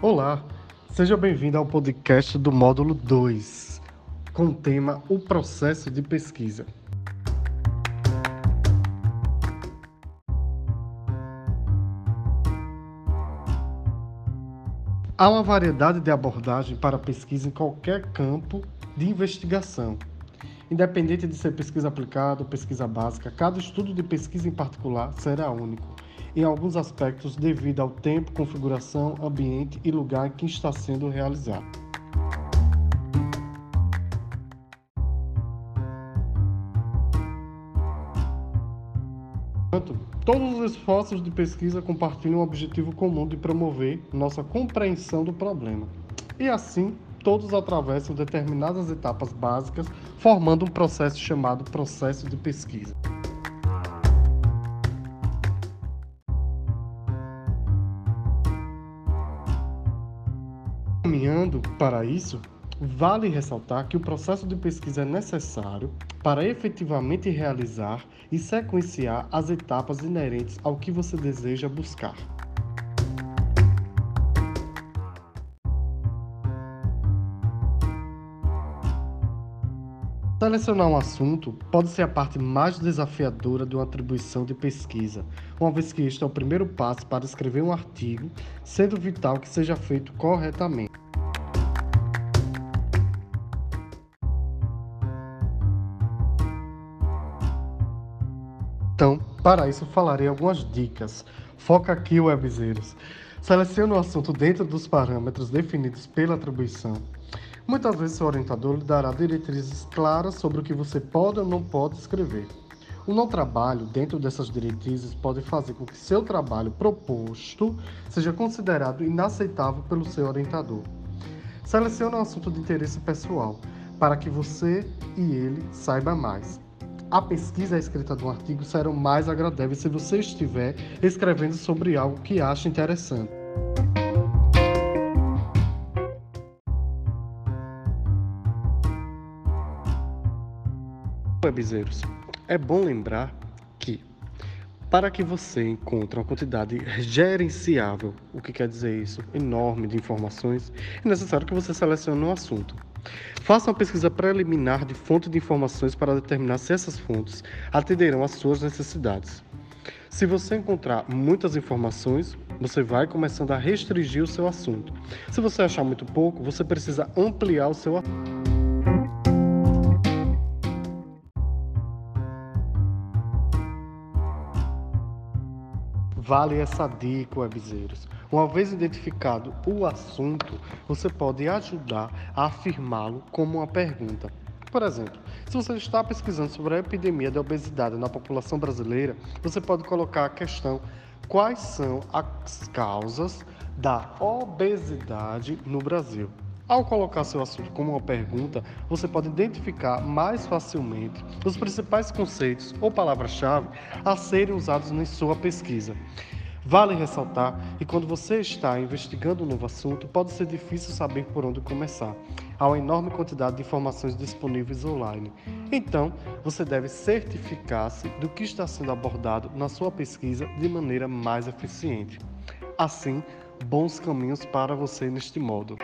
Olá, seja bem-vindo ao podcast do módulo 2, com o tema O processo de pesquisa. Há uma variedade de abordagem para pesquisa em qualquer campo de investigação. Independente de ser pesquisa aplicada ou pesquisa básica, cada estudo de pesquisa em particular será único, em alguns aspectos devido ao tempo, configuração, ambiente e lugar que está sendo realizado. Portanto, todos os esforços de pesquisa compartilham o objetivo comum de promover nossa compreensão do problema. E assim, todos atravessam determinadas etapas básicas, formando um processo chamado processo de pesquisa. Caminhando para isso, Vale ressaltar que o processo de pesquisa é necessário para efetivamente realizar e sequenciar as etapas inerentes ao que você deseja buscar. Selecionar um assunto pode ser a parte mais desafiadora de uma atribuição de pesquisa, uma vez que este é o primeiro passo para escrever um artigo, sendo vital que seja feito corretamente. Então, para isso falarei algumas dicas. Foca aqui, webzeiros. Selecione o assunto dentro dos parâmetros definidos pela atribuição. Muitas vezes seu orientador lhe dará diretrizes claras sobre o que você pode ou não pode escrever. O não trabalho dentro dessas diretrizes pode fazer com que seu trabalho proposto seja considerado inaceitável pelo seu orientador. Selecione um assunto de interesse pessoal, para que você e ele saiba mais a pesquisa e a escrita de um artigo serão mais agradáveis se você estiver escrevendo sobre algo que acha interessante. Webzeiros, é bom lembrar que para que você encontre uma quantidade gerenciável, o que quer dizer isso, enorme de informações, é necessário que você selecione um assunto. Faça uma pesquisa preliminar de fonte de informações para determinar se essas fontes atenderão às suas necessidades. Se você encontrar muitas informações, você vai começando a restringir o seu assunto. Se você achar muito pouco, você precisa ampliar o seu assunto. Vale essa dica, webzeiros. Uma vez identificado o assunto, você pode ajudar a afirmá-lo como uma pergunta. Por exemplo, se você está pesquisando sobre a epidemia de obesidade na população brasileira, você pode colocar a questão: quais são as causas da obesidade no Brasil? Ao colocar seu assunto como uma pergunta, você pode identificar mais facilmente os principais conceitos ou palavras-chave a serem usados em sua pesquisa. Vale ressaltar que quando você está investigando um novo assunto, pode ser difícil saber por onde começar. Há uma enorme quantidade de informações disponíveis online. Então, você deve certificar-se do que está sendo abordado na sua pesquisa de maneira mais eficiente. Assim, bons caminhos para você neste modo.